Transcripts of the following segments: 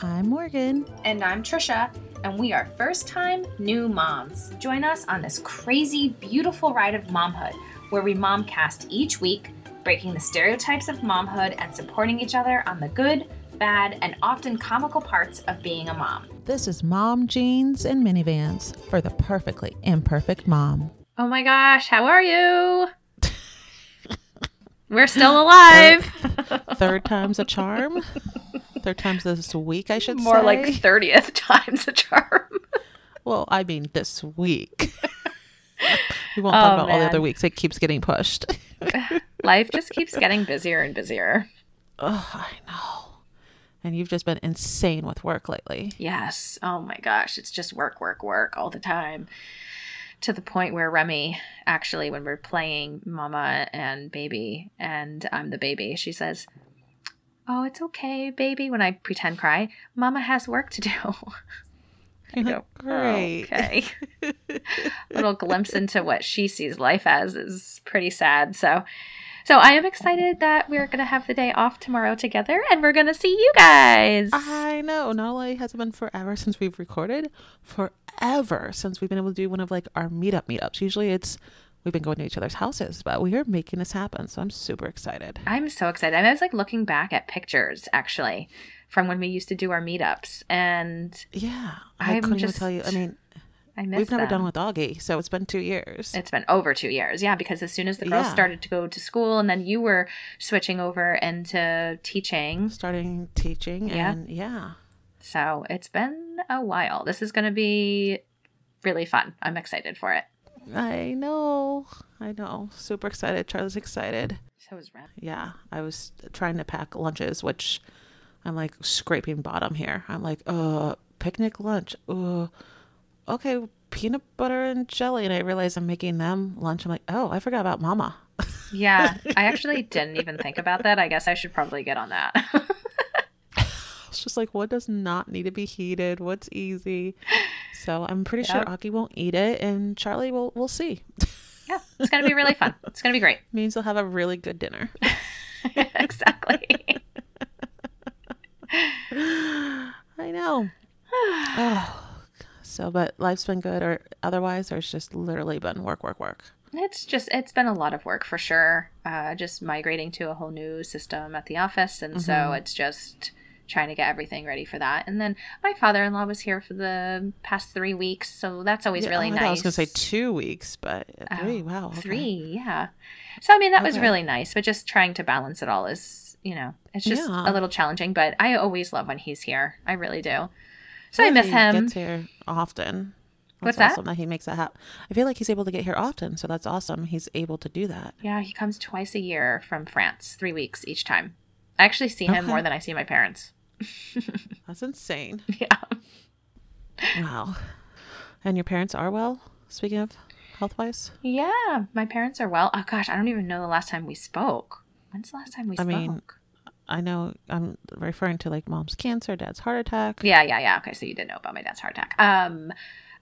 I'm Morgen. And I'm Trisha, and we are first time new moms. Join us on this crazy, beautiful ride of momhood where we momcast each week, breaking the stereotypes of momhood and supporting each other on the good, bad, and often comical parts of being a mom. This is Mom Jeans and Minivans for the perfectly imperfect mom. Oh my gosh, how are you? We're still alive. Third time's a charm. Third time's this week, I should More say. More like 30th times a charm. well, I mean this week. we won't Oh, talk about all the other weeks. It keeps getting pushed. Life just keeps getting busier and busier. oh, I know. And you've just been insane with work lately. Yes. Oh my gosh. It's just work, work, work all the time. To the point where Remi, actually, when we're playing mama and baby, and I'm the baby, she says, Oh, it's okay, baby. When I pretend cry, mama has work to do. I go, Great. Okay. Little glimpse into what she sees life as is pretty sad. So, so I am excited that we're gonna have the day off tomorrow together, and we're gonna see you guys. I know. Not only has it been forever since we've recorded, forever since we've been able to do one of like our meetup meetups. Usually it's we've been going to each other's houses, but we are making this happen. So I'm super excited. I'm so excited. I was like looking back at pictures actually from when we used to do our meetups, and Yeah. I I'm couldn't just- even tell you. I mean, I we've never them. done with doggy, so it's been two years. It's been over two years, yeah. Because as soon as the girls Yeah. started to go to school, and then you were switching over into teaching, Starting teaching Yeah. and yeah. so it's been a while. This is going to be really fun. I'm excited for it. I know. I know. Super excited. Charlie's excited. So is Rem. Yeah. I was trying to pack lunches, which I'm like scraping bottom here. I'm like, uh, picnic lunch. Uh, okay, peanut butter and jelly. And I realize I'm making them lunch. I'm like, oh, I forgot about mama. Yeah, I actually didn't even think about that. I guess I should probably get on that. It's just like, what does not need to be heated? What's easy? So I'm pretty Yep. sure Augie won't eat it, and Charlie will. We'll see. yeah, it's going to be really fun. It's going to be great. Means he'll have a really good dinner. exactly. I know. oh, so but life's been good, or otherwise, or it's just literally been work, work, work. It's just it's been a lot of work for sure. Uh, just migrating to a whole new system at the office, and so Mm-hmm. it's just trying to get everything ready for that. And then my father-in-law was here for the past three weeks, so that's always Yeah, really oh, nice. I was gonna say two weeks, but three. Oh, wow, okay. Three, yeah. So I mean that was really nice, but just trying to balance it all is, you know, it's just Yeah. a little challenging. But I always love when he's here. I really do. So I miss he him. Gets here often. What's That's that? awesome that he makes that happen. I feel like he's able to get here often, so that's awesome. He's able to do that. Yeah, he comes twice a year from France, three weeks each time. I actually see him Okay. more than I see my parents. That's insane. Yeah. Wow. And your parents are well. Speaking of health wise, Yeah, my parents are well. Oh gosh, I don't even know the last time we spoke. When's the last time we I spoke? mean- I know I'm referring to like mom's cancer, dad's heart attack. yeah, yeah, yeah. Okay, so you didn't know about my dad's heart attack. Um,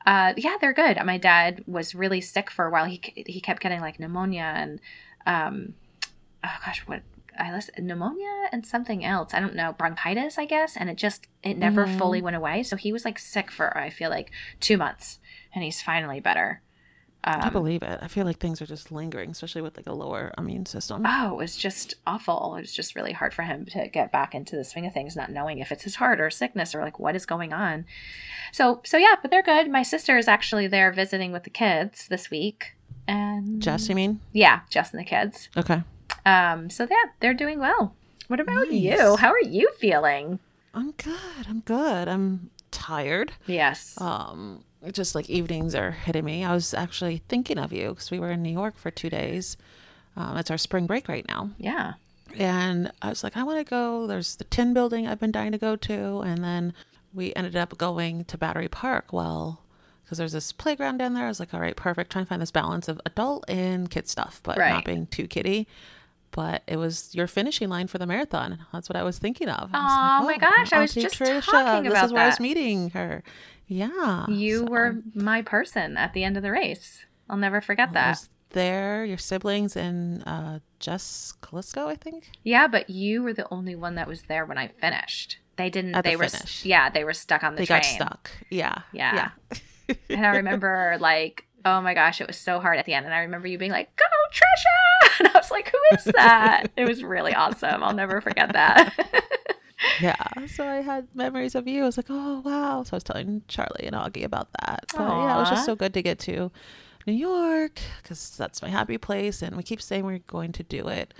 uh, yeah, they're good. My dad was really sick for a while. He he kept getting like pneumonia and um, oh gosh, what I listened pneumonia and something else. I don't know bronchitis, I guess. And it just it never Mhm. fully went away. So he was like sick for I feel like two months, and he's finally better. I Um, believe it. I feel like things are just lingering, especially with like a lower immune system. oh, it was just awful. It was just really hard for him to get back into the swing of things, not knowing if it's his heart or sickness or like what is going on. So, so yeah, but they're good. My sister is actually there visiting with the kids this week, and Jess, you mean? yeah, Jess and the kids. Okay. Um, so yeah, they're doing well. What about you? How are you feeling? I'm good. I'm good. I'm tired. Yes. Um, just like evenings are hitting me. I was actually thinking of you because we were in New York for two days. Um, it's our spring break right now. yeah. And I was like, I want to go. There's the Tin Building I've been dying to go to. And then we ended up going to Battery Park. Well, because there's this playground down there. I was like, all right, perfect. Trying to find this balance of adult and kid stuff, but Right. not being too kiddie. But it was your finishing line for the marathon. That's what I was thinking of. Was Aw, like, my gosh, I was just talking This about This is where I was meeting her. Yeah. You so were my person at the end of the race. I'll never forget I that. was there, your siblings, and uh, Jess Kalisko, I think. Yeah, but you were the only one that was there when I finished. They didn't. At the They were. finish. Yeah, they were stuck on the they train. got stuck. Yeah. Yeah. and I remember like, oh my gosh, it was so hard at the end. And I remember you being like, "Go, Trisha!" And I was like, "Who is that?" it was really awesome. I'll never forget that. Yeah. So I had memories of you. I was like, oh, wow. So I was telling Charlie and Augie about that. But yeah, it was just so good to get to New York because that's my happy place. And we keep saying we're going to do it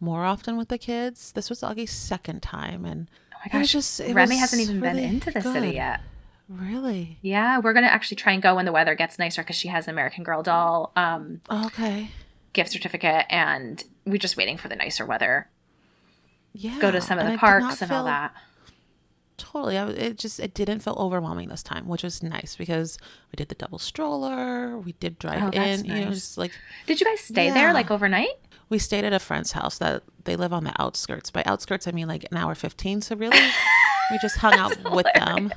more often with the kids. This was Augie's second time. And oh my gosh, just, Remi hasn't even really been into the city yet. Really? Yeah, we're gonna actually try and go when the weather gets nicer because she has an American Girl doll um, Okay. gift certificate, and we're just waiting for the nicer weather. Yeah. Go to some of the not parks and all that. Totally. I, it just it didn't feel overwhelming this time, which was nice because we did the double stroller. We did drive Oh, in. You know, nice. just like Did you guys stay Yeah. there like overnight? we stayed at a friend's house that they live on the outskirts. By outskirts, I mean like an hour fifteen. So really, we just hung out with them.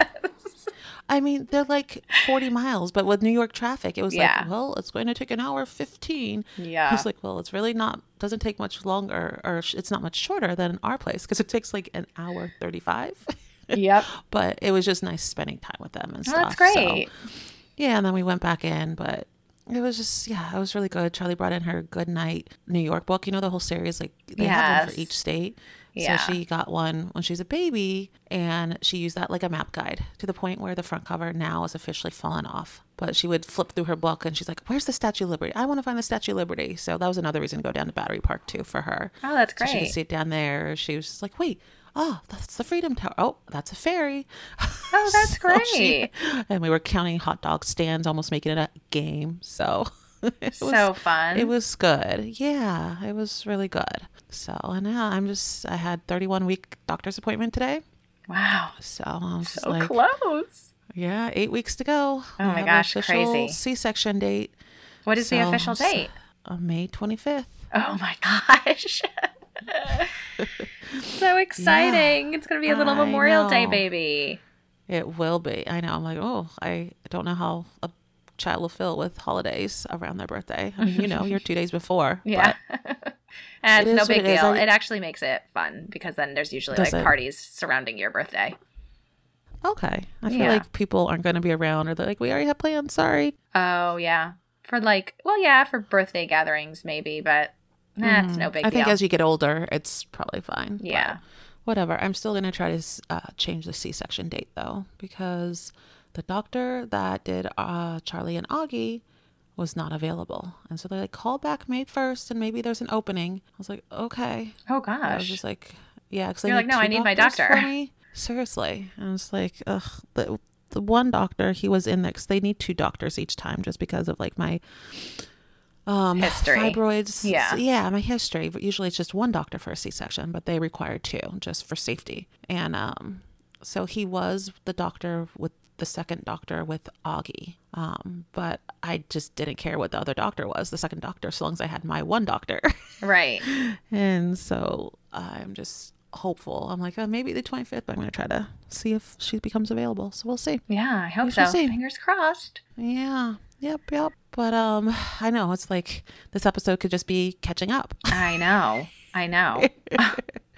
I mean, they're like forty miles, but with New York traffic, it was Yeah. like, well, it's going to take an hour fifteen. I Yeah. was like, well, it's really not. Doesn't take much longer, or sh- it's not much shorter than our place because it takes like an hour thirty-five. yep. but it was just nice spending time with them and Oh, stuff. that's so- great. yeah, and then we went back in, but it was just yeah, it was really good. Charlie brought in her Good Night New York book. You know the whole series, like they have one for each state. Yeah. So she got one when she was a baby, and she used that like a map guide to the point where the front cover now is officially fallen off. But she would flip through her book, and she's like, "Where's the Statue of Liberty? I want to find the Statue of Liberty." So that was another reason to go down to Battery Park too for her. Oh, that's So she could see it down there. She was just like, "Wait, oh, that's the Freedom Tower. Oh, that's a ferry." Oh, that's So she- great. and we were counting hot dog stands, almost making it a game. So was, so fun. it was good. Yeah, it was really good. So and yeah, I'm just I had 31 week doctor's appointment today. wow. So I was just So like, close. yeah, eight weeks to go. Oh my gosh, crazy. C-section date. What is the So, official so- date? Uh, May 25th. Oh my gosh. so exciting. It's going to be a little I Memorial Day baby. It will be. I know. I'm like, oh, I don't know how child will fill with holidays around their birthday. I mean, you know, you're two days before. Yeah. and it's no big it deal. I- It actually makes it fun because then there's usually like it? parties surrounding your birthday. okay. I feel Yeah. like people aren't going to be around or they're like, we already have plans. Sorry. Oh, yeah. For like, well, yeah, for birthday gatherings maybe, but nah, it's no big I deal. think as you get older, it's probably fine. yeah. whatever. I'm still going to try to uh, change the C section date though, because the doctor that did uh, Charlie and Augie was not available. And so they like called back May 1st and maybe there's an opening. I was like, okay. Oh, gosh. I was just like, yeah, because You're like, "No, I need my doctor." Seriously. And I was like, ugh. The, the one doctor, he was in there 'cause they need two doctors each time just because of like my um History. fibroids. Yeah. Yeah, my history. But usually it's just one doctor for a C section, but they require two just for safety. And um so he was the doctor with the second doctor with Augie. Um, but I just didn't care what the other doctor was, the second doctor, so long as I had my one doctor. right. And so I'm just hopeful. I'm like, oh, maybe the 25th, but I'm going to try to see if she becomes available. So we'll see. Yeah, I hope so. see. Fingers crossed. Yeah. Yep. Yep. But um, I know it's like this episode could just be catching up. I know. I know.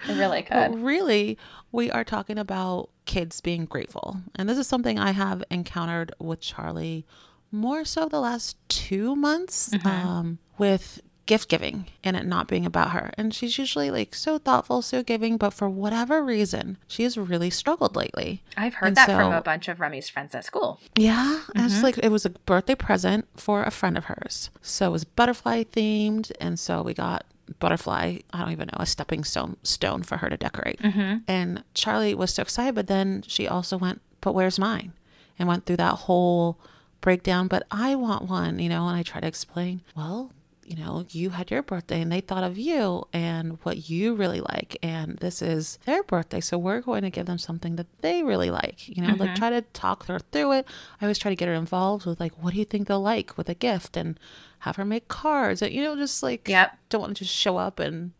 it really But could. really, we are talking about kids being grateful. And this is something I have encountered with Charlie more so the last two months um, with gift giving and it not being about her. And she's usually like so thoughtful, so giving, but for whatever reason, she has really struggled lately. I've heard and that from a bunch of Remi's friends at school. Yeah, and it's like it was a birthday present for a friend of hers. So it was butterfly themed, and so we got butterfly. I don't even know a stepping stone stone for her to decorate. Mm-hmm. And Charlie was so excited, but then she also went, "But where's mine?" and went through that whole breakdown. But I want one, you know. And I try to explain, well. You know, you had your birthday and they thought of you and what you really like. And this is their birthday. So we're going to give them something that they really like. You know, like try to talk her through it. I always try to get her involved with like, what do you think they'll like with a gift and have her make cards. And, you know, just like, Yep. don't want to just show up and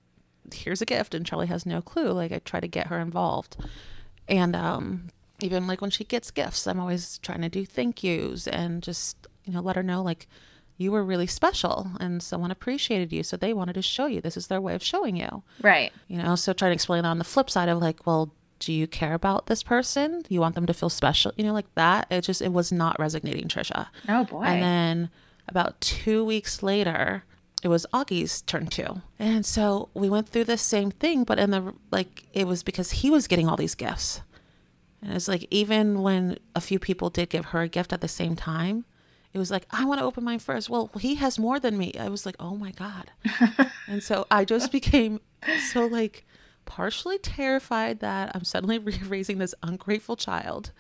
here's a gift. And Charlie has no clue. Like, I try to get her involved. And um, even like when she gets gifts, I'm always trying to do thank yous and just, you know, let her know like, you were really special and someone appreciated you. So they wanted to show you. This is their way of showing you Right. you know so trying to explain on the flip side of like well do you care about this person? You want them to feel special? You know, like that. It just, it was not resonating, Trisha. Oh boy. And then about two weeks later, it was Augie's turn too. And so we went through the same thing, but in the, like, it was because he was getting all these gifts. And it's like, even when a few people did give her a gift at the same time, it was like, I want to open mine first. Well, he has more than me. I was like, oh my God. and so I just became so like partially terrified that I'm suddenly raising this ungrateful child.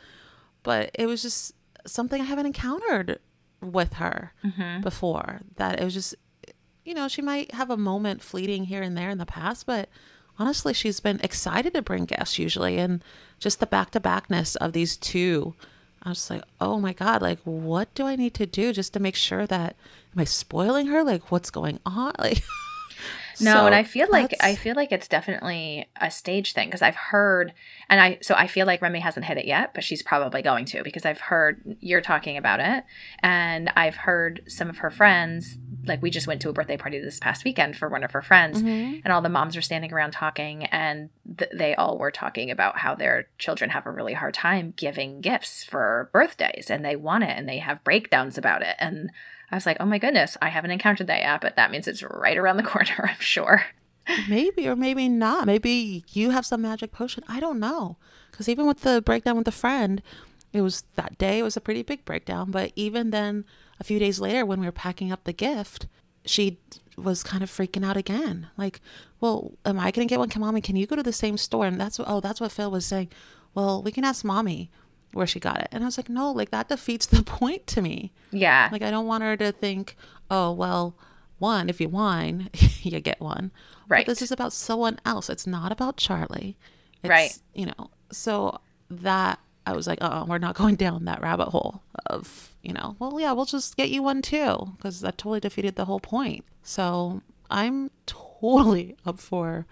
But it was just something I haven't encountered with her mm-hmm. before. That it was just, you know, she might have a moment fleeting here and there in the past, but honestly, she's been excited to bring guests usually. And just the back to backness of these two, I was like, oh my God, like, what do I need to do just to make sure that, am I spoiling her? Like, what's going on? Like, No, So and I feel like I feel like it's definitely a stage thing because I've heard, and I so I feel like Remi hasn't hit it yet, but she's probably going to because I've heard you're talking about it, and I've heard some of her friends. Like we just went to a birthday party this past weekend for one of her friends, Mhm. and all the moms were standing around talking, and th- they all were talking about how their children have a really hard time giving gifts for birthdays, and they want it, and they have breakdowns about it, and I was like, oh my goodness, I haven't encountered that yet, but that means it's right around the corner, I'm sure. maybe or maybe not. Maybe you have some magic potion. I don't know. Because even with the breakdown with the friend, it was that day, it was a pretty big breakdown. But even then, a few days later, when we were packing up the gift, she was kind of freaking out again. Like, well, am I going to get one? Come, mommy, can you go to the same store? And that's what, oh, that's what Phil was saying. Well, we can ask mommy where she got it. And I was like, no, like that defeats the point to me. Yeah. Like, I don't want her to think, oh, well, one, if you whine, you get one. Right. But this is about someone else. It's not about Charlie. It's, Right. You know, so that I was like, oh, we're not going down that rabbit hole of, you know, well, yeah, we'll just get you one too, because that totally defeated the whole point. So I'm totally up for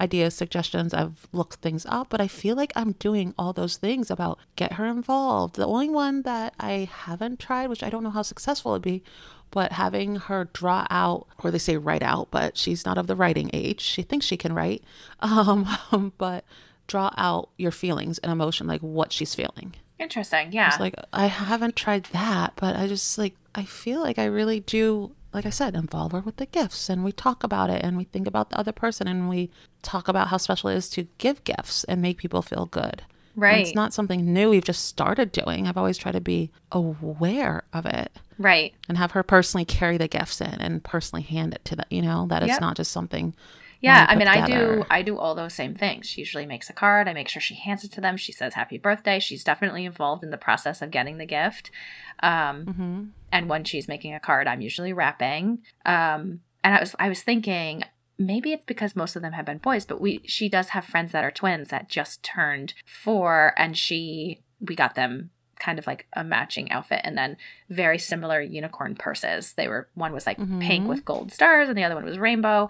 ideas, suggestions. I've looked things up, but I feel like I'm doing all those things about get her involved. The only one that I haven't tried, which I don't know how successful it'd be, but having her draw out, or they say write out, but she's not of the writing age. She thinks she can write, um, but draw out your feelings and emotion, like what she's feeling. Interesting. Yeah. It's like I haven't tried that, but I just like I feel like I really do. Like I said, involve her with the gifts, and we talk about it, and we think about the other person, and we talk about how special it is to give gifts and make people feel good. And right. It's not something new we've just started doing. I've always tried to be aware of it right. and have her personally carry the gifts in and personally hand it to them. You know that it's not just something. Yeah, I mean, put I do. I do all those same things. She usually makes a card. I make sure she hands it to them. She says happy birthday. She's definitely involved in the process of getting the gift. Um, hmm and when she's making a card, I'm usually wrapping. Um, and I was I was thinking maybe it's because most of them have been boys, but we she does have friends that are twins that just turned four, and she we got them kind of like a matching outfit and then very similar unicorn purses. They were one was like pink Mhm. with gold stars and the other one was rainbow.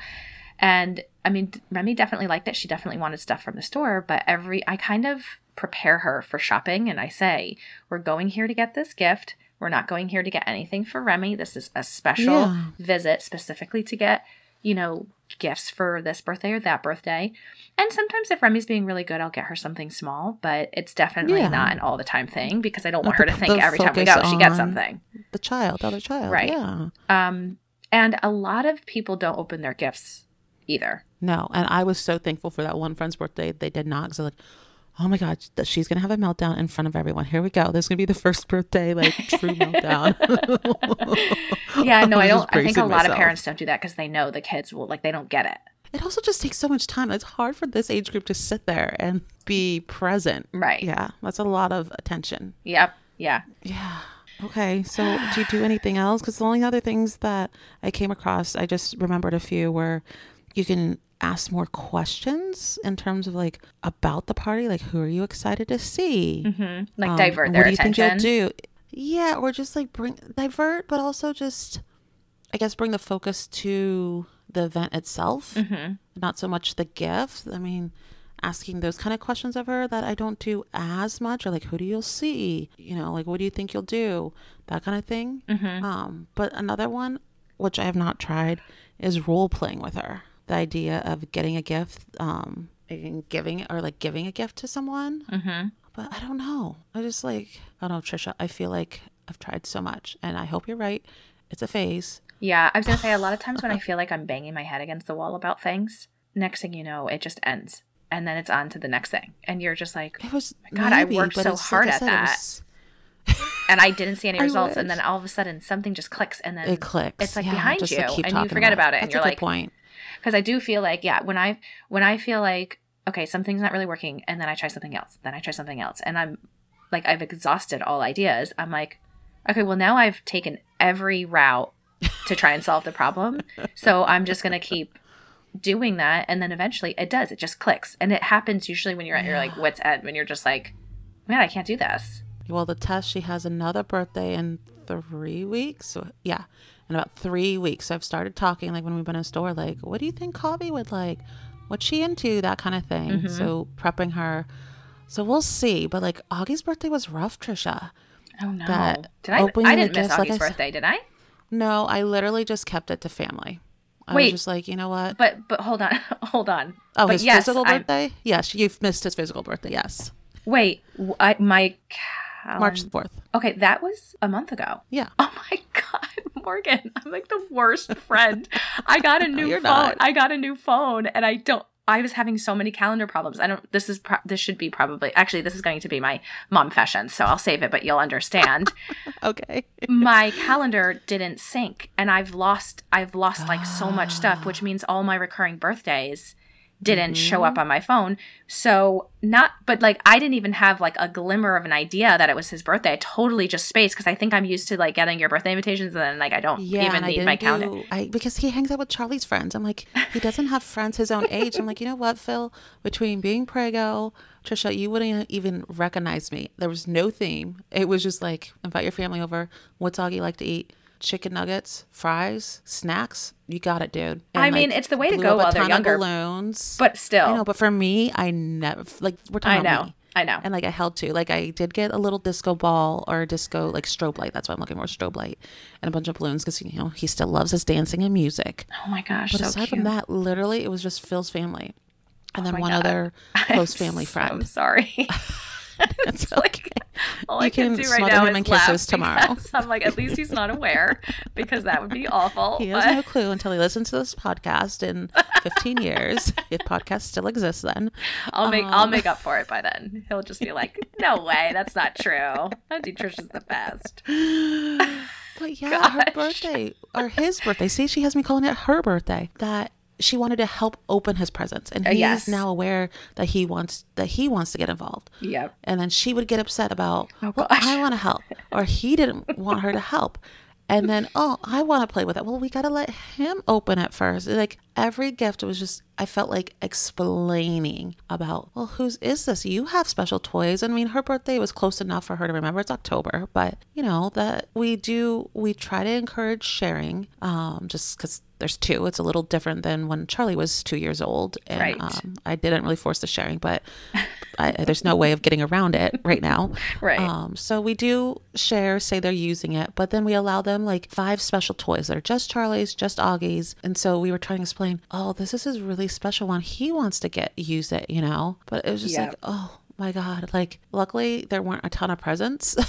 And I mean, Remi definitely liked it. She definitely wanted stuff from the store, but every I kind of prepare her for shopping and I say, "We're going here to get this gift. We're not going here to get anything for Remi. This is a special Yeah. visit specifically to get, you know, gifts for this birthday or that birthday. And sometimes if Remi's being really good, I'll get her something small, but it's definitely Yeah. not an all the time thing because I don't want her to think every time we go she gets something. The child, the other child. Right. Yeah. Um, and a lot of people don't open their gifts either. No, and I was so thankful for that one friend's birthday. They did not, because like, oh my god, she's gonna have a meltdown in front of everyone. Here we go. This is gonna be the first birthday like true meltdown. Yeah, no, I don't. I think a lot of parents don't do that because they know the kids will like they don't get it. It also just takes so much time. It's hard for this age group to sit there and be present. Right. Yeah, that's a lot of attention. Yep. Yeah. Yeah. Okay. So, do you do anything else? Because the only other things that I came across, I just remembered a few where you can ask more questions in terms of like about the party, like who are you excited to see? hmm Like Um, divert what do you attention. think you'll do? Yeah, or just like bring divert, but also just, I guess, bring the focus to the event itself, hmm not so much the gift. I mean, asking those kind of questions of her that I don't do as much, or like, who do you see? You know, like, what do you think you'll do? That kind of thing. hmm Um, but another one, which I have not tried, is role playing with her. The idea of getting a gift um, in giving or like giving a gift to someone. Mm-hmm. But I don't know. I just like I don't know, Trisha. I feel like I've tried so much, and I hope you're right. It's a phase. Yeah, I was gonna say a lot of times when I feel like I'm banging my head against the wall about things, next thing you know, it just ends, and then it's on to the next thing, and you're just like, It was God, I worked so hard like at said, that. was- and I didn't see any results, and then all of a sudden something just clicks, and then it clicks. It's like Yeah, behind you, keep and you forget about it, and you're like, point. Because I do feel like yeah, when I when I feel like okay, something's not really working, and then I try something else, then I try something else, and I'm like I've exhausted all ideas. I'm like, okay, well now I've taken every route to try and solve the problem, so I'm just gonna keep doing that, and then eventually it does. It just clicks, and it happens usually when you're at your like wits end, when you're just like, man, I can't do this. Well, the test, she has another birthday in three weeks. So, yeah, in about three weeks. So I've started talking, like when we've been in a store, like, what do you think Coffee would like? What's she into? That kind of thing. Mm-hmm. So prepping her. So we'll see. But like Augie's birthday was rough, Trisha. Oh no! That Did I? I didn't miss gifts, Augie's I s- birthday, did I? No, I literally just kept it to family. I Wait. was just like, you know what? But but hold on, hold on. Oh, but his yes, physical I- birthday? Yes, you've missed his physical birthday. Yes. Wait, I, my March um, the 4th. Okay, that was a month ago. Yeah. Oh my god, Morgen, I'm like the worst friend. I got a new You're phone. not. I got a new phone, and I don't. I was having so many calendar problems. I don't. This is pro- this should be probably actually this is going to be my mom-fession, so I'll save it, but you'll understand. Okay. my calendar didn't sync, and I've lost I've lost like so much stuff, which means all my recurring birthdays didn't show up mm-hmm. on my phone. So not, but like I didn't even have like a glimmer of an idea that it was his birthday. I totally just spaced because I think I'm used to like getting your birthday invitations, and then like I don't Yeah, even need my calendar. do, I because he hangs out with Charlie's friends. I'm like, he doesn't have friends his own age. I'm like, you know what, Phil? Between being prego, Trisha, you wouldn't even recognize me. There was no theme. It was just like invite your family over. What's Augie like to eat? Chicken nuggets, fries, snacks. You got it, dude. I mean, it's the way to go while they're younger, Balloons, But still, I know. But for me, I never like we're talking I about know, me. I know. And like I held to, like I did get a little disco ball or a disco like strobe light. That's why I'm looking for strobe light and a bunch of balloons because you know he still loves his dancing and music. oh my gosh, But so aside cute. from that, literally it was just Phil's family, and oh then one God. other close family friend. I'm sorry. It's like all You I can, can do right smother now him is in laugh kisses tomorrow. I'm like, at least he's not aware because that would be awful. He has but- no clue until he listens to this podcast in 15 years, if podcast still exists then. I'll make I'll Um, make up for it by then. He'll just be like, "No way, that's not true." Auntie Trisha's the best. But yeah, her birthday or his birthday. See, she has me calling it her birthday. That she wanted to help open his presents, and Uh, he's yes. now aware that he wants that he wants to get involved. Yep. And then she would get upset about, Oh, well. I want to help, or he didn't want her to help. And then, oh, I want to play with it. Well, we got to let him open it first. Like every gift was just, I felt like explaining about, well, whose is this? You have special toys. I mean, her birthday was close enough for her to remember. It's October, but you know, that we do, we try to encourage sharing, um, just because there's two. It's a little different than when Charlie was two years old. And Right. um, I didn't really force the sharing, but I, there's no way of getting around it right now. Right. Um, so we do share, say they're using it, but then we allow them like five special toys that are just Charlie's, just Augie's. And so we were trying to explain, oh, this is his really special one. He wants to get use it, you know? But it was just Yeah. like, oh my God. Like, luckily there weren't a ton of presents.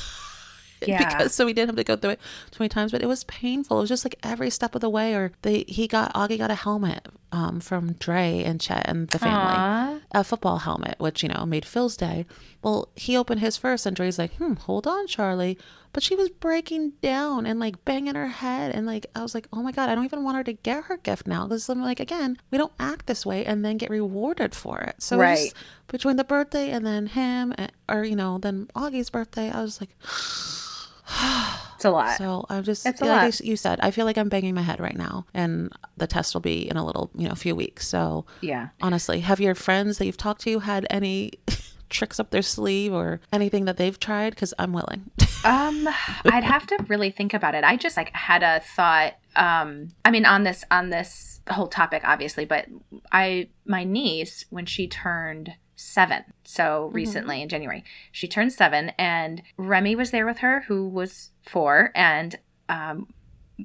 Yeah. because so we didn't have to go through it so many times, but it was painful. It was just like every step of the way. Or they he got Augie got a helmet um, from Dre and Chet and the family Aw. a football helmet, which, you know, made Phil's day. Well, he opened his first, and Dre's like, hmm, hold on, Charlie. But she was breaking down and like banging her head. And like, I was like, oh my God, I don't even want her to get her gift now. Because I'm like, again, we don't act this way and then get rewarded for it. So it was Right. just between the birthday and then him, and, or, you know, then Augie's birthday, I was like, It's a lot. so I'm just, It's a like lot. you said, I feel like I'm banging my head right now. And the test will be in a little, you know, few weeks. So yeah. honestly have your friends that you've talked to had any tricks up their sleeve or anything that they've tried because i'm willing Um, I'd have to really think about it. I just like had a thought. Um, I mean, on this on this whole topic, obviously, but I my niece when she turned seven, so recently in January, she turned seven, and Remi was there with her, who was four, and um,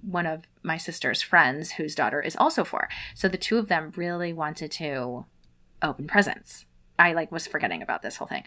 one of my sister's friends, whose daughter is also four. So the two of them really wanted to open presents. I like was forgetting about this whole thing.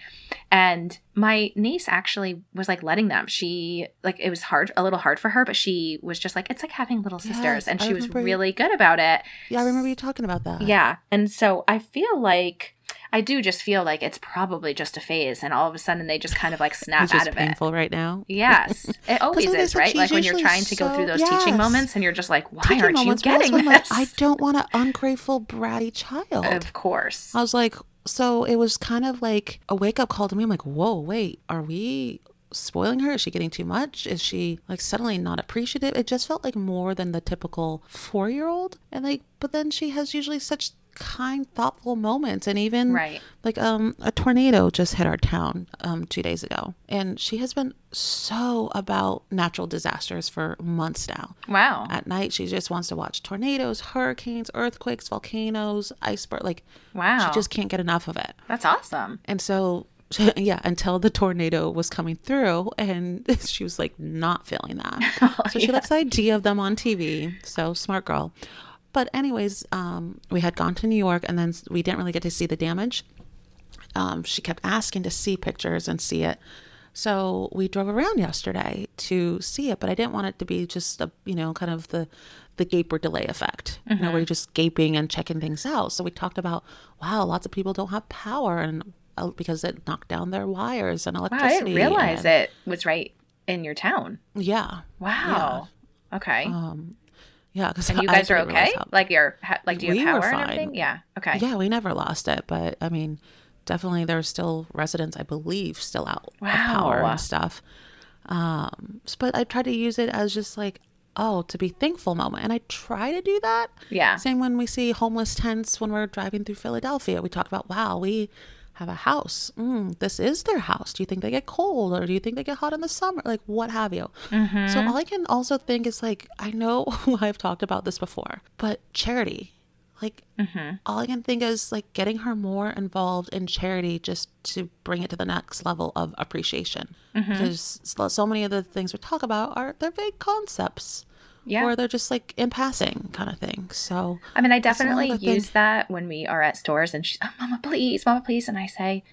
And my niece actually was like letting them. She like it was hard a little hard for her, but she was just like it's like having little sisters Yes, and she was remember you- really good about it. Yeah, I remember you talking about that. Yeah. And so I feel like I do just feel like it's probably just a phase and all of a sudden they just kind of like snap It's out of it. painful right now. Yes, it always is, right? Like when you're trying to go through those yes. teaching moments and you're just like, why Teaching aren't you getting I'm like, this? I don't want an ungrateful, bratty child. of course. I was like, so it was kind of like a wake up call to me. I'm like, whoa, wait, are we spoiling her? Is she getting too much? Is she like suddenly not appreciative? It just felt like more than the typical four year old. And like, but then she has usually such kind, thoughtful moments. And even Right. like um a tornado just hit our town um two days ago. And she has been so about natural disasters for months now. Wow. At night, she just wants to watch tornadoes, hurricanes, earthquakes, volcanoes, iceberg. Like, Wow. she just can't get enough of it. That's awesome. And so, yeah, until the tornado was coming through, and she was like not feeling that. so she likes the idea of them on TV. So smart girl. But anyways, um, we had gone to New York, and then we didn't really get to see the damage. Um, she kept asking to see pictures and see it. So we drove around yesterday to see it, but I didn't want it to be just a, you know, kind of the the gape or delay effect, you know, where you're just gaping and checking things out. So we talked about, wow, lots of people don't have power and uh, because it knocked down their wires and Wow, I electricity. didn't realize and- it was right in your town. Yeah, Wow. Okay. um, yeah. Because and you guys are okay? Like you're like do you We have power and everything? Yeah. Okay. Yeah, we never lost it, but I mean, definitely there's still residents, I believe, still out of power and stuff. Um, but I try to use it as just like, oh, to be thankful moment, and I try to do that. Yeah. Same when we see homeless tents when we're driving through Philadelphia, we talk about, wow, we have a house. Mm, this is their house. Do you think they get cold or do you think they get hot in the summer? Like, what have you? Mm-hmm. So all I can also think is like, I know I've talked about this before, but charity. Like, Mm-hmm. all I can think is like getting her more involved in charity just to bring it to the next level of appreciation. Mm-hmm. Because so- so many of the things we talk about are they're vague concepts, Yeah. or they're just like in passing kind of thing. So I mean, I definitely use that when we are at stores and she's, oh, Mama, please, Mama, please. And I say,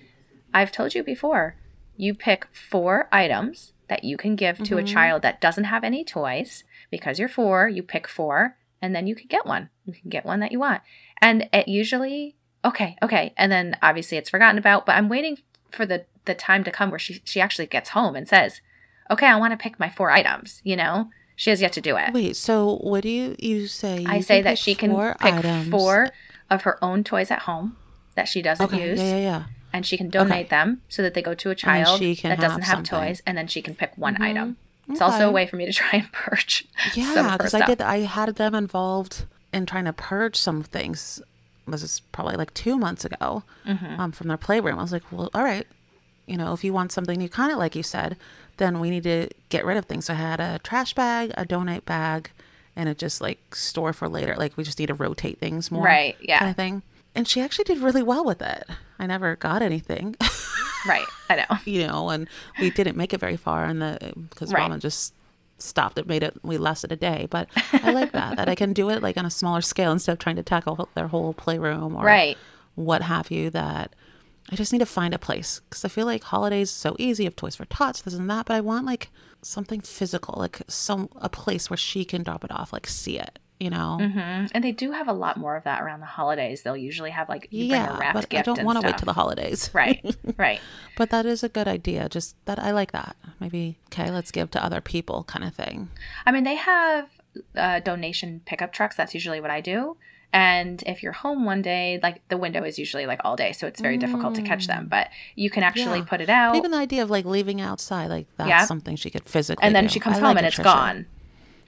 I've told you before, you pick four items that you can give to a mm-hmm. child that doesn't have any toys because you're four, you pick four, and then you can get one. You can get one that you want. And it usually, okay, okay. And then obviously it's forgotten about, but I'm waiting for the, the time to come where she, she actually gets home and says, okay, I want to pick my four items, you know? She has yet to do it. wait, so what do you you say? I say that she can four pick items. four of her own toys at home that she doesn't Okay, use, yeah, yeah, yeah. and she can donate them so that they go to a child that doesn't have have. Mm-hmm. toys, and then she can pick one item. It's also a way for me to try and purge Yeah, because I did. I had them involved in trying to purge some things. This is probably like two months ago Mm-hmm. um, from their playroom. I was like, well, all right, you know, if you want something new, kind of like you said, then we need to get rid of things. So I had a trash bag, a donate bag, and a just like store for later. Like we just need to rotate things more, Right, yeah. kind of thing. And she actually did really well with it. I never got anything. Right, I know. you know, and we didn't make it very far, and the because Right. ramen just stopped. It made it. We lasted a day, but I like that that I can do it like on a smaller scale instead of trying to tackle their whole playroom or Right. what have you. That I just need to find a place because I feel like holidays so easy. Have toys for tots, this and that, but I want like something physical, like some a place where she can drop it off, like see it. You know, hmm And they do have a lot more of that around the holidays. They'll usually have like you bring a yeah, wrapped but I don't want to wait till the holidays. right, right. But that is a good idea. Just that I like that. Maybe okay, let's give to other people kind of thing. I mean, they have uh, donation pickup trucks. That's usually what I do. And if you're home one day, like the window is usually like all day, so it's very difficult to catch them. But you can actually Mm. Yeah. put it out, even the idea of like leaving outside, like that's Yeah. something she could physically. and then do. she comes I home like and it's nutrition. gone.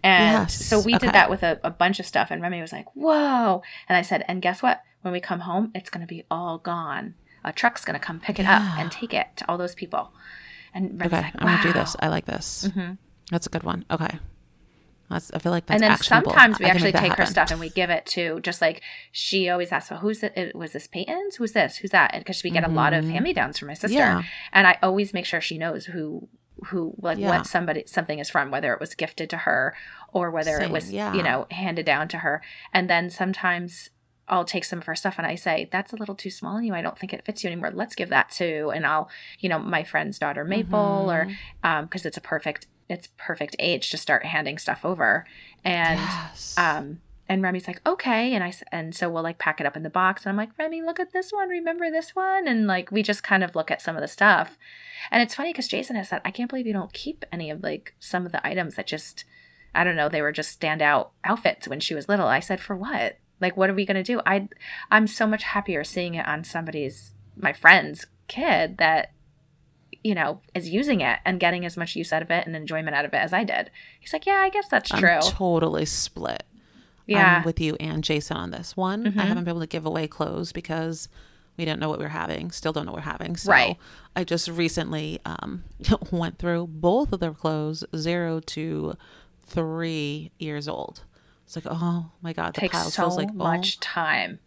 And Yes, so we okay. did that with a, a bunch of stuff. And Remi was like, "Whoa!" And I said, "And guess what? When we come home, it's going to be all gone. A truck's going to come pick it up and take it to all those people." And Remi's Okay, like, I'm gonna do this. I like this. Mhm. That's a good one. Okay, that's. I feel like that's and then actionable. sometimes we I actually take her stuff and we give it to just like she always asks, well, "Who's it? it- Was this Peyton's? Who's this? Who's that?" Because we get a lot of hand me downs from my sister, Mm-hmm. Yeah. and I always make sure she knows who who like Yeah. what somebody something is from, whether it was gifted to her or whether it was yeah. you know handed down to her. And then sometimes I'll take some of her stuff and I say, that's a little too small on you. I don't think it fits you anymore. Let's give that to, and I'll, you know, my friend's daughter Maple, Mhm. or um, because it's a perfect, it's perfect age to start handing stuff over, and yes. um, and Remi's like, okay, and I and so we'll like pack it up in the box, and I'm like, Remi, look at this one. Remember this one? And like we just kind of look at some of the stuff, and it's funny because Jason has said, I can't believe you don't keep any of like some of the items that just, I don't know, they were just standout outfits when she was little. I said, for what? Like, what are we gonna do? I, I'm so much happier seeing it on somebody's, my friend's kid that, you know, is using it and getting as much use out of it and enjoyment out of it as I did. He's like, yeah, I guess that's true. I'm totally split. yeah. I'm with you and Jason on this one. Mhm. I haven't been able to give away clothes because we didn't know what we were having. Still don't know what we're having. So Right. I just recently um, went through both of their clothes, zero to three years old. It's like, oh my god, the takes pile so feels like much time.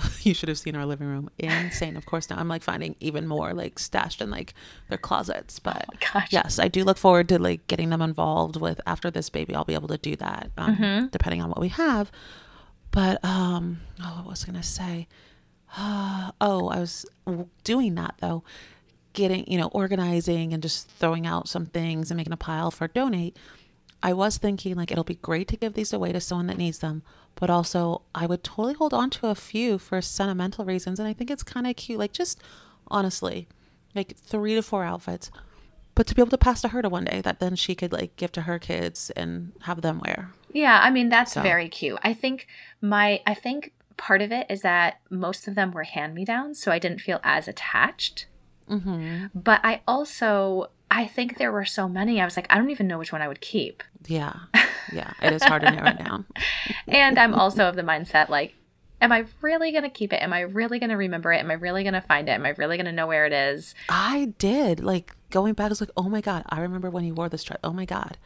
Oh, you should have seen our living room. Insane. Of course, now I'm like finding even more like stashed in like their closets. But Oh yes, I do look forward to like getting them involved with after this baby. I'll be able to do that, um, Mm-hmm. depending on what we have. But um, oh, what was I gonna say? oh, I was doing that though, getting you know organizing and just throwing out some things and making a pile for donate. I was thinking like it'll be great to give these away to someone that needs them, but also I would totally hold on to a few for sentimental reasons. And I think it's kind of cute, like just honestly, like three to four outfits, but to be able to pass to her to one day that then she could like give to her kids and have them wear. Yeah, I mean that's So- very cute. I think my I think part of it is that most of them were hand me downs, so I didn't feel as attached. Mm-hmm. But I also I think there were so many. I was like, I don't even know which one I would keep. Yeah, yeah, it is hard to narrow it down. And I'm also of the mindset like, am I really gonna keep it? Am I really gonna remember it? Am I really gonna find it? Am I really gonna know where it is? I did like going back. I was like, oh my god, I remember when you wore this dress. Oh my god,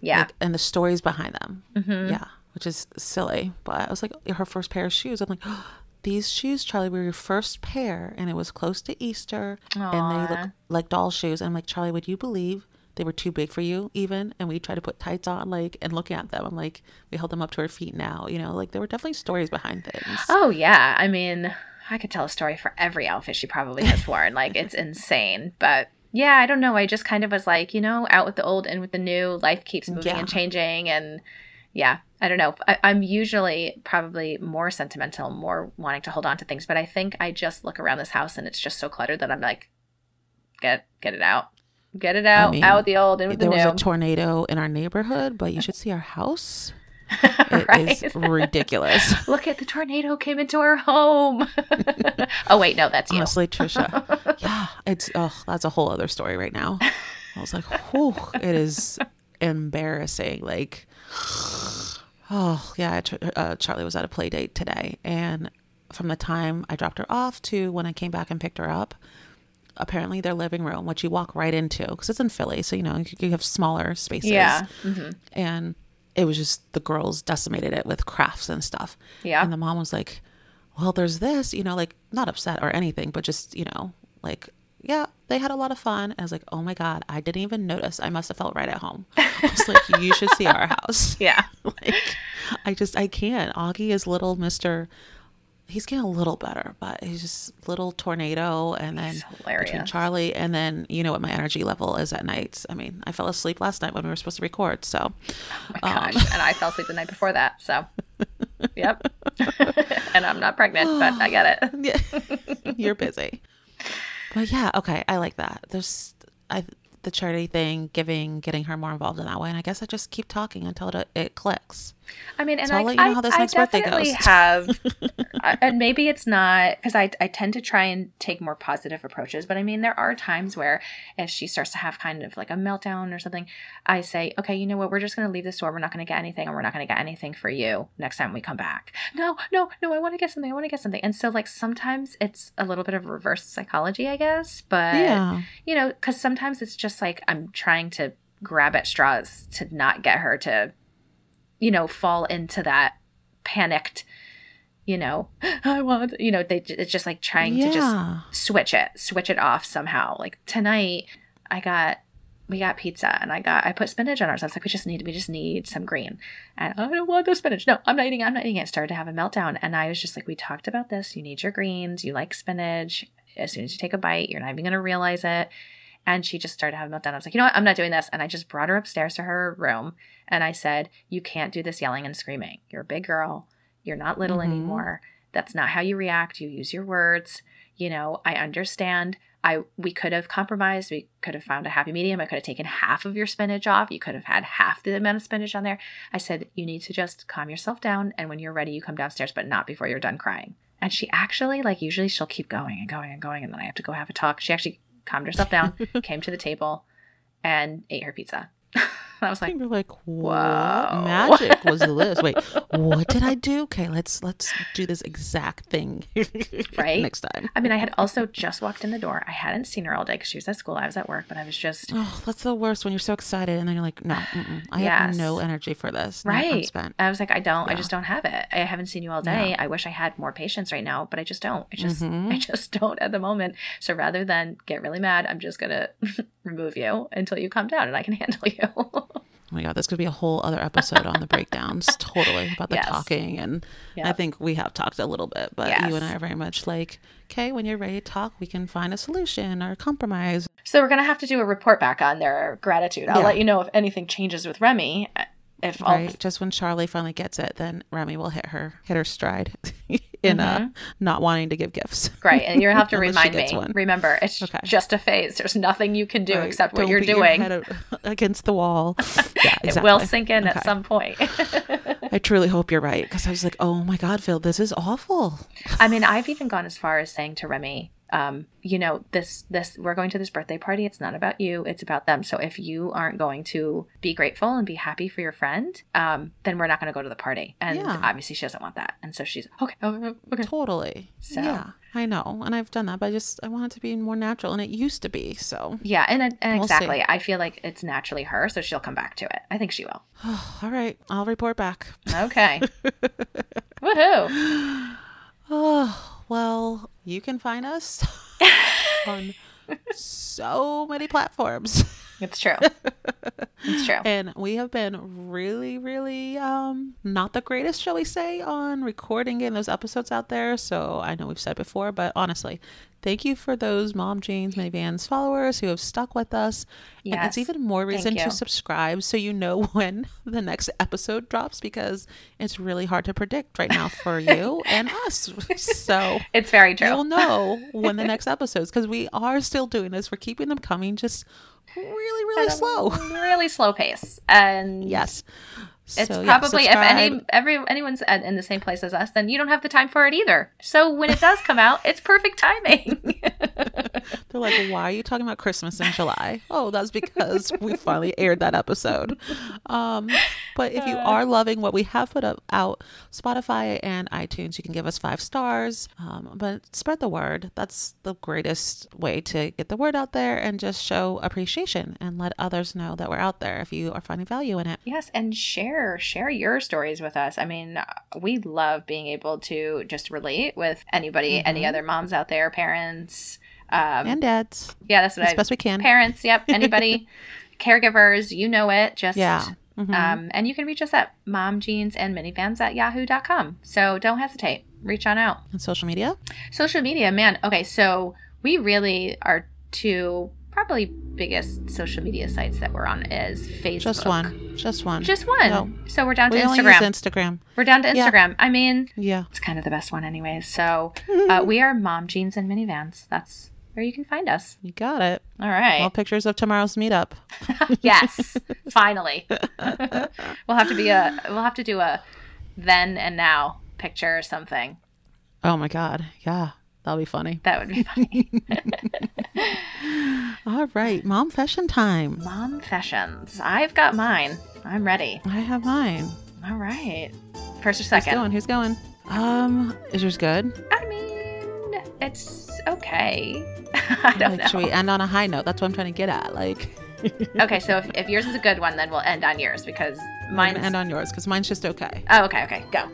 Yeah. like, and the stories behind them. Mhm. Yeah, which is silly. But I was like, her first pair of shoes. I'm like, these shoes, Charlie, were your first pair, and it was close to Easter, and they look like doll shoes. And I'm like, Charlie, would you believe they were too big for you, even? And we tried to put tights on, like, and looking at them, I'm like, we held them up to her feet now. You know, like there were definitely stories behind things. Oh yeah, I mean, I could tell a story for every outfit she probably has worn. like it's insane, but yeah, I don't know. I just kind of was like, you know, out with the old, in with the new. Life keeps moving Yeah. and changing, and yeah, I don't know. I, I'm usually probably more sentimental, more wanting to hold on to things, but I think I just look around this house and it's just so cluttered that I'm like, get get it out, get it out, mean, out with the old, in with the there was new. a tornado in our neighborhood, but you should see our house. It is right? ridiculous. Look at the tornado came into our home. oh wait, no, that's you. Honestly, Trisha. yeah, it's oh, that's a whole other story right now. I was like, whew, it is embarrassing. Like, oh yeah, uh, Charlie was at a play date today, and from the time I dropped her off to when I came back and picked her up, apparently their living room, which you walk right into, because it's in Philly, so you know you, you have smaller spaces. Yeah. hmm and it was just the girls decimated it with crafts and stuff. Yeah. And the mom was like, well, there's this, you know, like not upset or anything, but just, you know, like, yeah, they had a lot of fun. I was like, oh my God, I didn't even notice. I must have felt right at home. I was like, you should see our house. Yeah. like, I just, I can't. Augie is little Mr. He's getting a little better, but he's just little tornado. And then between. Charlie and then, you know what my energy level is at night. I mean, I fell asleep last night when we were supposed to record. So, Oh my um, gosh. and I fell asleep the night before that. So, yep. and I'm not pregnant, but I get it. yeah, you're busy. But yeah, okay, I like that. There's I the charity thing, giving, getting her more involved in that way, and I guess I just keep talking until it, it clicks. I mean, and So I, I'll let you know how this I next birthday definitely goes. have, uh, and maybe it's not because I, I tend to try and take more positive approaches. But I mean, there are times where if she starts to have kind of like a meltdown or something, I say, okay, you know what? We're just going to leave the store. We're not going to get anything, and we're not going to get anything for you next time we come back. No, no, no. I want to get something. I want to get something. And so, like, sometimes it's a little bit of reverse psychology, I guess. But yeah, you know, because sometimes it's just like I'm trying to grab at straws to not get her to, you know, fall into that panicked, you know, I want, you know, they it's just like trying to just switch it, switch it off somehow. Like tonight, I got we got pizza and I got I put spinach on ours. I was like, we just need we just need some green. And I don't want the spinach. No, I'm not eating. it, I'm not eating it. Started to have a meltdown. And I was just like, we talked about this. You need your greens. You like spinach. As soon as you take a bite, you're not even gonna realize it. And she just started having a meltdown. I was like, you know what? I'm not doing this. And I just brought her upstairs to her room and I said, You can't do this yelling and screaming. You're a big girl. You're not little Mhm. anymore. That's not how you react. You use your words. You know, I understand. I we could have compromised. We could have found a happy medium. I could have taken half of your spinach off. You could have had half the amount of spinach on there. I said, you need to just calm yourself down. And when you're ready, you come downstairs, but not before you're done crying. And she actually, like, usually she'll keep going and going and going. And then I have to go have a talk. She actually calmed herself down, came to the table, and ate her pizza. I was like, You're like, what Whoa. magic was this? Wait, what did I do? Okay, let's let's do this exact thing Right? next time. I mean, I had also just walked in the door. I hadn't seen her all day because she was at school. I was at work, but I was just Oh, that's the worst when you're so excited and then you're like, no, I Yes. have no energy for this. Right. spent. I was like, I don't. I just don't have it. I haven't seen you all day. I wish I had more patience right now, but I just don't. I just, Mhm. I just don't at the moment. So rather than get really mad, I'm just gonna remove you until you calm down and I can handle you. Oh my god, this could be a whole other episode on the breakdowns. Totally about the Yes. talking, and I think we have talked a little bit, but you and I are very much like, okay, when you're ready to talk, we can find a solution or a compromise. so we're gonna have to do a report back on their gratitude. I'll Yeah. let you know if anything changes with Remi. If Right? Just when Charlie finally gets it, then Remi will hit her hit her stride in uh, Mm-hmm. not wanting to give gifts. Great, and you'll have to remind me. one. Remember, it's Okay. just a phase. There's nothing you can do Right. except what Don't you're beat your doing. against the wall. Yeah, It will sink in Okay. at some point. I truly hope you're right because I was like, oh my god, Phil, this is awful. I mean, I've even gone as far as saying to Remi, um, you know, this this we're going to this birthday party. It's not about you. It's about them. So if you aren't going to be grateful and be happy for your friend, um, then we're not going to go to the party. And Yeah. obviously, she doesn't want that. And so she's okay. Okay. okay. Totally. So- Yeah, I know, and I've done that, but I just I want it to be more natural, and it used to be. So, Yeah, and, and We'll see. exactly. I feel like it's naturally her, so she'll come back to it. I think she will. all right, I'll report back. Okay. Woohoo! Oh well, you can find us on so many platforms. It's true. It's true. And we have been really, really um not the greatest, shall we say, on recording getting those episodes out there. So I know we've said before, but honestly, thank you for those Mom Jane's Minivans followers who have stuck with us. And it's even more reason to subscribe so you know when the next episode drops because it's really hard to predict right now for you and us. So It's very true. you'll know when the next episodes because we are still doing this. We're keeping them coming just really, really slow. really slow pace. And Yes. It's So, yeah, probably if any every anyone's at, in the same place as us, then you don't have the time for it either. So when it does come out, it's perfect timing. They're like, why are you talking about Christmas in July? Oh, that's because we finally aired that episode. Um, but if you are loving what we have put up out, Spotify and iTunes, you can give us five stars. Um, but spread the word. That's the greatest way to get the word out there and just show appreciation and let others know that we're out there if you are finding value in it. yes, and share share your stories with us. I mean, we love being able to just relate with anybody, any other moms out there, parents. Um, And dads, yeah, that's what as I. best we can. Parents, yep, anybody, caregivers, you know it. Just Yeah. Mhm. Um, and you can reach us at momjeans and minivans at yahoo.com. So don't hesitate. Reach on out. And social media. Social media, man. Okay, so we really are two probably biggest social media sites that we're on is Facebook. Just one. Just one. Just one. No. So we're down to we only Instagram. use Instagram. we're down to Yeah. Instagram. I mean, Yeah. it's kind of the best one anyways. So uh, we are Mom Jeans and Minivans. That's where you can find us. You got it. All right. All pictures of tomorrow's meetup. yes. Finally. we'll have to be a we'll have to do a then and now picture or something. Oh my god. Yeah. That'll be funny. That would be funny. All right. Mom-fession time. Mom-fessions. I've got mine. I'm ready. I have mine. All right. First or second? Who's going? Who's going? Um, is yours good? I mean, it's okay. I don't like, should we know. end on a high note? That's what I'm trying to get at. Like, Okay, so if, if yours is a good one, then we'll end on yours because mine's. end on yours because mine's just okay. oh, okay, okay, go.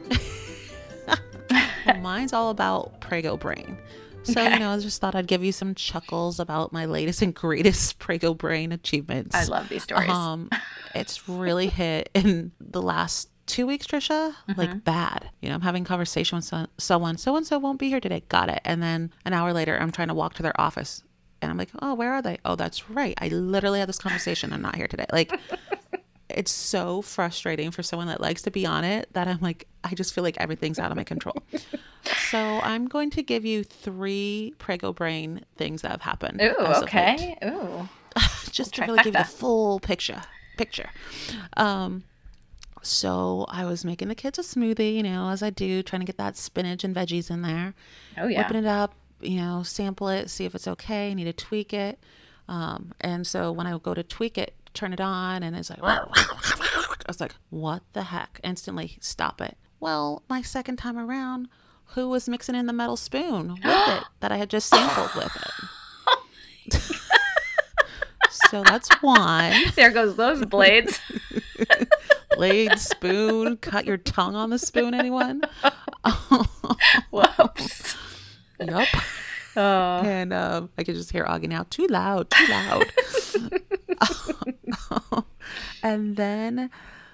Well, mine's all about Prego Brain. So, Okay. you know, I just thought I'd give you some chuckles about my latest and greatest Prego Brain achievements. I love these stories. Um, it's really hit in the last two weeks, Trisha. Mm-hmm. Like bad. You know, I'm having conversation with so- someone. So and so won't be here today. Got it. And then an hour later, I'm trying to walk to their office, and I'm like, oh, where are they? Oh, that's right. I literally had this conversation. I'm not here today. Like. It's so frustrating for someone that likes to be on it that I'm like, I just feel like everything's out of my control. so I'm going to give you three Prego Brain things that have happened. Ooh, late okay. Ooh. just to really give you the full picture picture um so i was making the kids a smoothie you know as i do trying to get that spinach and veggies in there Oh yeah. whipping it up you know sample it see if it's okay need to tweak it um and so when i go to tweak it turn it on and it's like i was like what the heck instantly stop it well my second time around who was mixing in the metal spoon with it that i had just sampled with it so that's one There goes those blades. blade, spoon, cut your tongue on the spoon, anyone? Whoops. Yup. Oh. And um, I could just hear Augie now, too loud, too loud. and then,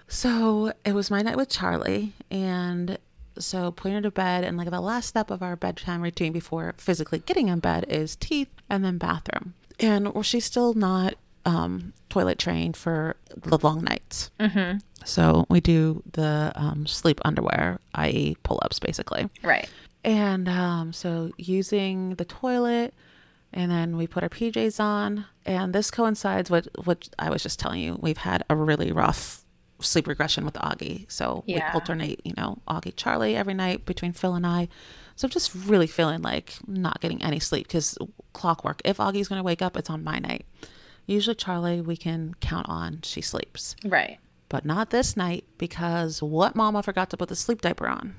so it was my night with Charlie. And so putting her to bed, and like the last step of our bedtime routine before physically getting in bed is teeth and then bathroom. And well, she's still not um, toilet trained for the long nights. Mm-hmm. So we do the um, sleep underwear, i.e., pull ups, basically. Right. And um, so using the toilet, and then we put our PJs on, and this coincides with what I was just telling you. We've had a really rough sleep regression with Augie, so Yeah. we alternate, you know, Augie Charlie every night between Phil and I. So just really feeling like not getting any sleep because clockwork. If Augie's going to wake up, it's on my night. Usually Charlie, we can count on she sleeps, Right. but not this night because what Mama forgot to put the sleep diaper on.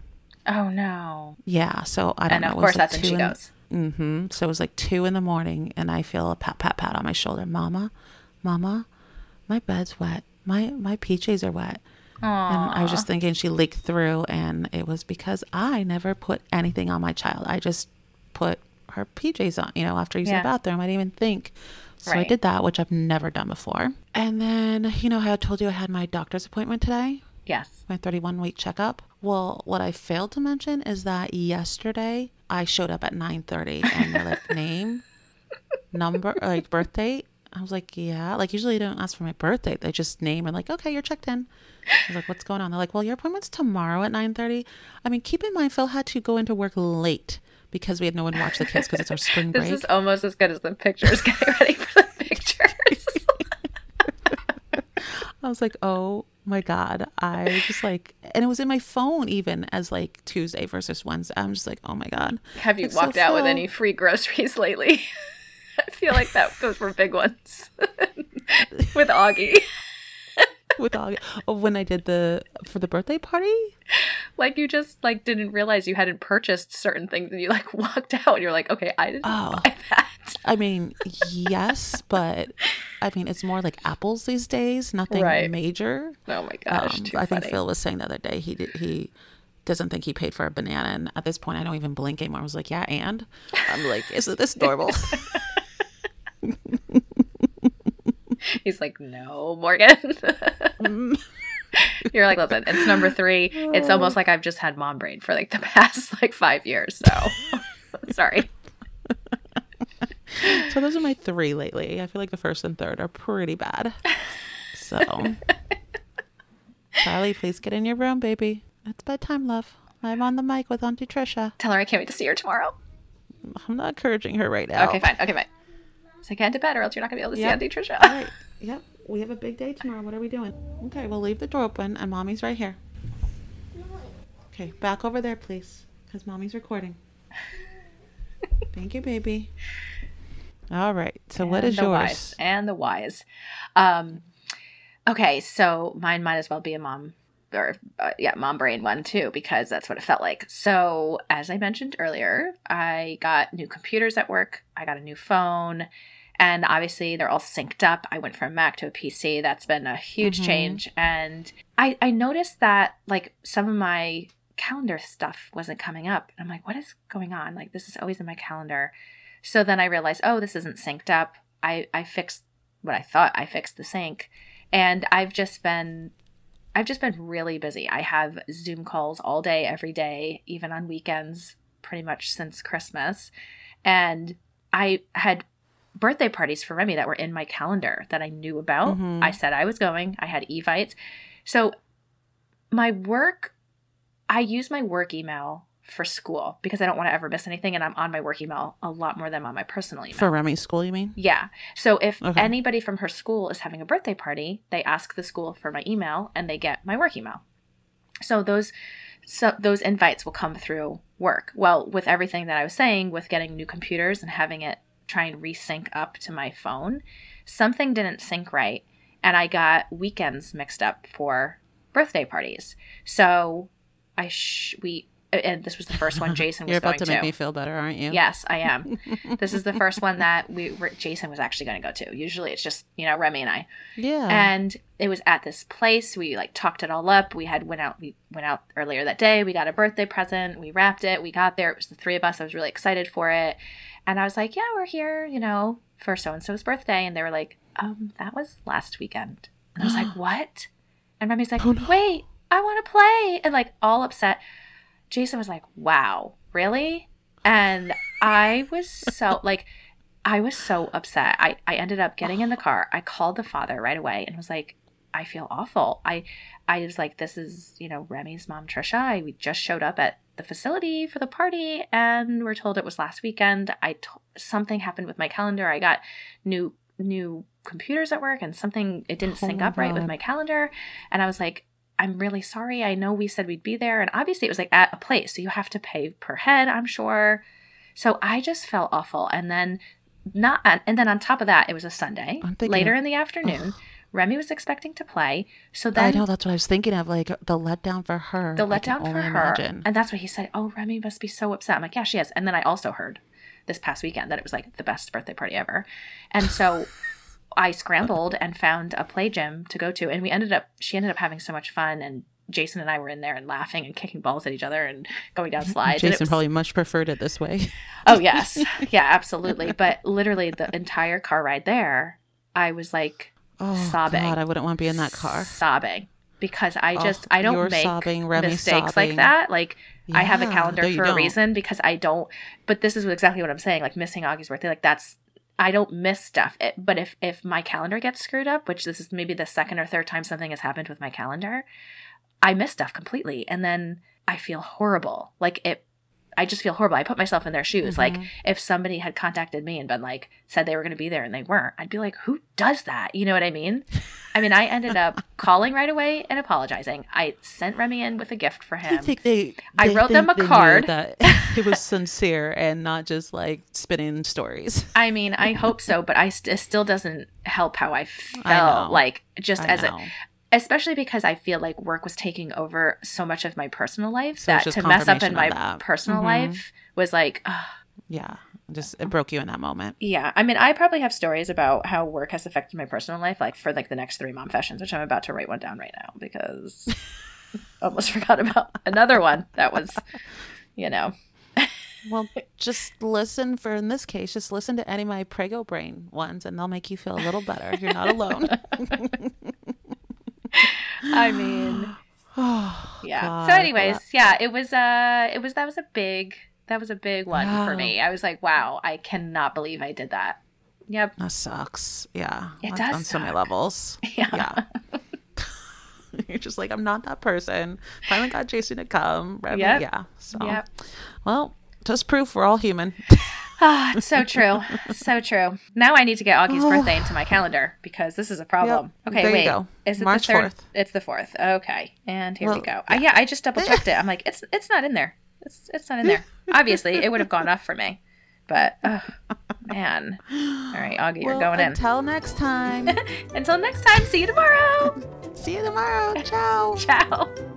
Oh no. Yeah, so I don't And know. And of course like that's when she in- goes. Mm-hmm. So it was like two in the morning, and I feel a pat, pat, pat on my shoulder. Mama, Mama, my bed's wet. My my PJs are wet. Aww. And I was just thinking she leaked through, and it was because I never put anything on my child. I just put her PJs on, you know, after using Yeah. the bathroom. I didn't even think. So I did that, which I've never done before. And then, you know, how I told you I had my doctor's appointment today Yes. my 31 week checkup. Well, what I failed to mention is that yesterday I showed up at 9:30 and they're like name, number, like birth date. I was like, yeah. Like usually they don't ask for my birth date. They just name and like, okay, you're checked in. I was like, what's going on? They're like, well, your appointment's tomorrow at 9:30. I mean, keep in mind Phil had to go into work late because we had no one watch the kids because it's our spring break. This is almost as good as the pictures. Getting ready for the pictures. I was like, oh my God. I just like, and it was in my phone even as like Tuesday versus Wednesday. I'm just like, oh my God. Have you so walked out with any free groceries lately? I feel like that goes for big ones. with Augie. With all oh, when I did the for the birthday party. Like you just like didn't realize you hadn't purchased certain things and you like walked out and you're like, okay, I didn't Oh. buy that. I mean, yes, but I mean it's more like apples these days. Nothing Right. major. Oh my gosh, Um, too I think. Phil was saying the other day he did, he doesn't think he paid for a banana, and at this point I don't even blink anymore. I was like, yeah, and I'm like, isn't this normal? He's like, no, Morgen. Mm. You're like, listen, it's number three. It's oh. almost like I've just had mom brain for like the past like five years. So sorry. so those are my three lately. I feel like the first and third are pretty bad. So, Charlie, please get in your room, baby. It's bedtime, love. I'm on the mic with Auntie Trisha. Tell her I can't wait to see her tomorrow. I'm not encouraging her right now. Okay, fine. Okay, fine. So get into bed or else you're not gonna be able to Yep. see Auntie Trisha. All right. Yep. We have a big day tomorrow. What are we doing? Okay, we'll leave the door open and mommy's right here. Okay, back over there, please, because mommy's recording. Thank you, baby. All right. So, what And is the yours? Wise. And the wise. Um, okay, so mine might as well be a mom or uh, yeah, mom brain one too because that's what it felt like. So as I mentioned earlier, I got new computers at work. I got a new phone. And obviously, they're all synced up. I went from Mac to a PC. That's been a huge Mhm. change. And I, I noticed that, like, some of my calendar stuff wasn't coming up. And I'm like, what is going on? Like, this is always in my calendar. So then I realized, oh, this isn't synced up. I, I fixed what I thought I fixed the sync. And I've just been I've just been really busy. I have Zoom calls all day, every day, even on weekends, pretty much since Christmas. And I had birthday parties for Remi that were in my calendar that I knew about. Mhm. I said I was going, I had evites. So my work, I use my work email for school because I don't want to ever miss anything. And I'm on my work email a lot more than I'm on my personal email. For Remi's school, you mean? Yeah. So if Okay. anybody from her school is having a birthday party, they ask the school for my email and they get my work email. So those so those invites will come through work. Well, with everything that I was saying with getting new computers and having it try and resync up to my phone, something didn't sync right and I got weekends mixed up for birthday parties. So I sh- we and this was the first one Jason was You're going about to make me feel better, aren't you? Yes, I am. this is the first one that we were, Jason was actually going to go to. Usually it's just, you know, Remi and I. Yeah. And it was at this place. We like talked it all up. We had went out we went out earlier that day. We got a birthday present. We wrapped it. We got there. It was the three of us. I was really excited for it. And I was like, "Yeah, we're here, you know, for so and so's birthday." And they were like, "Um, that was last weekend." And I was like, "What?" And Remi's like, Oh, no. "Wait, I want to play." And like all upset. Jason was like, "Wow, really?" And I was so like I was so upset. I I ended up getting in the car. I called the father right away and was like, "I feel awful." I I was like, "This is, you know, Remi's mom Trisha. I we just showed up at the facility for the party and we're told it was last weekend. I t- something happened with my calendar. I got new new computers at work and something it didn't Oh sync up right with my calendar and I was like I'm really sorry. I know we said we'd be there and obviously it was like at a place so you have to pay per head, I'm sure. So I just felt awful and then not and then on top of that it was a Sunday. Later of- in the afternoon, Remi was expecting to play. So then I know that's what I was thinking of, like the letdown for her. the letdown for her. imagine. And that's what he said. Oh, Remi must be so upset. I'm like, yeah, she is. And then I also heard this past weekend that it was like the best birthday party ever. And so I scrambled and found a play gym to go to. And we ended up, she ended up having so much fun. And Jason and I were in there and laughing and kicking balls at each other and going down slides. Jason was- probably much preferred it this way. Oh yes. Yeah, absolutely. But literally the entire car ride there, I was like Oh Sobbing. God, I wouldn't want to be in that car. sobbing because I Oh, just I don't make sobbing, mistakes sobbing. like that. Like I have a calendar for a don't. reason because I don't. But this is exactly what I'm saying. Like missing Augie's birthday, like that's I don't miss stuff. It, but if if my calendar gets screwed up, which this is maybe the second or third time something has happened with my calendar, I miss stuff completely, and then I feel horrible. Like it. I just feel horrible. I put myself in their shoes. Like Mhm. if somebody had contacted me and been like said they were going to be there and they weren't, I'd be like, "Who does that?" You know what I mean? I mean, I ended up calling right away and apologizing. I sent Remi in with a gift for him. I think they. I they wrote them a card. that it was sincere and not just like spinning stories. I mean, I hope so, but I st- it still doesn't help how I felt. know. Like just I as know. a, especially because I feel like work was taking over so much of my personal life So that to mess up in my that. personal Mhm. life was like, yeah, just it broke you in that moment. yeah. I mean, I probably have stories about how work has affected my personal life, like for like the next three mom-fessions, which I'm about to write one down right now because I almost forgot about another one that was, you know, Well, just listen for in this case, just listen to any of my Prego Brain ones, and they'll make you feel a little better. You're not alone. I mean. oh, yeah God, so anyways yeah it was uh it was that was a big that was a big one for me i was like wow i cannot believe i did that yep that sucks. Yeah, It on, does on so many levels. yeah, Yeah. You're just like, I'm not that person. Finally got Jason to come. Yep. Yeah. So, Yep. well, just proof we're all human. Ah it's so true. So true. Now i need to get augie's birthday into my calendar because this is a problem. Okay There wait. go. is it March the third? 4th. it's the fourth. Okay. And here we Well, go. Uh, yeah i just double checked it. I'm like it's it's not in there. It's it's not in there. Obviously it would have gone off for me. But ugh, man. All right augie you're Well, going in. Until next time. until next time. See you tomorrow. See you tomorrow. Ciao. ciao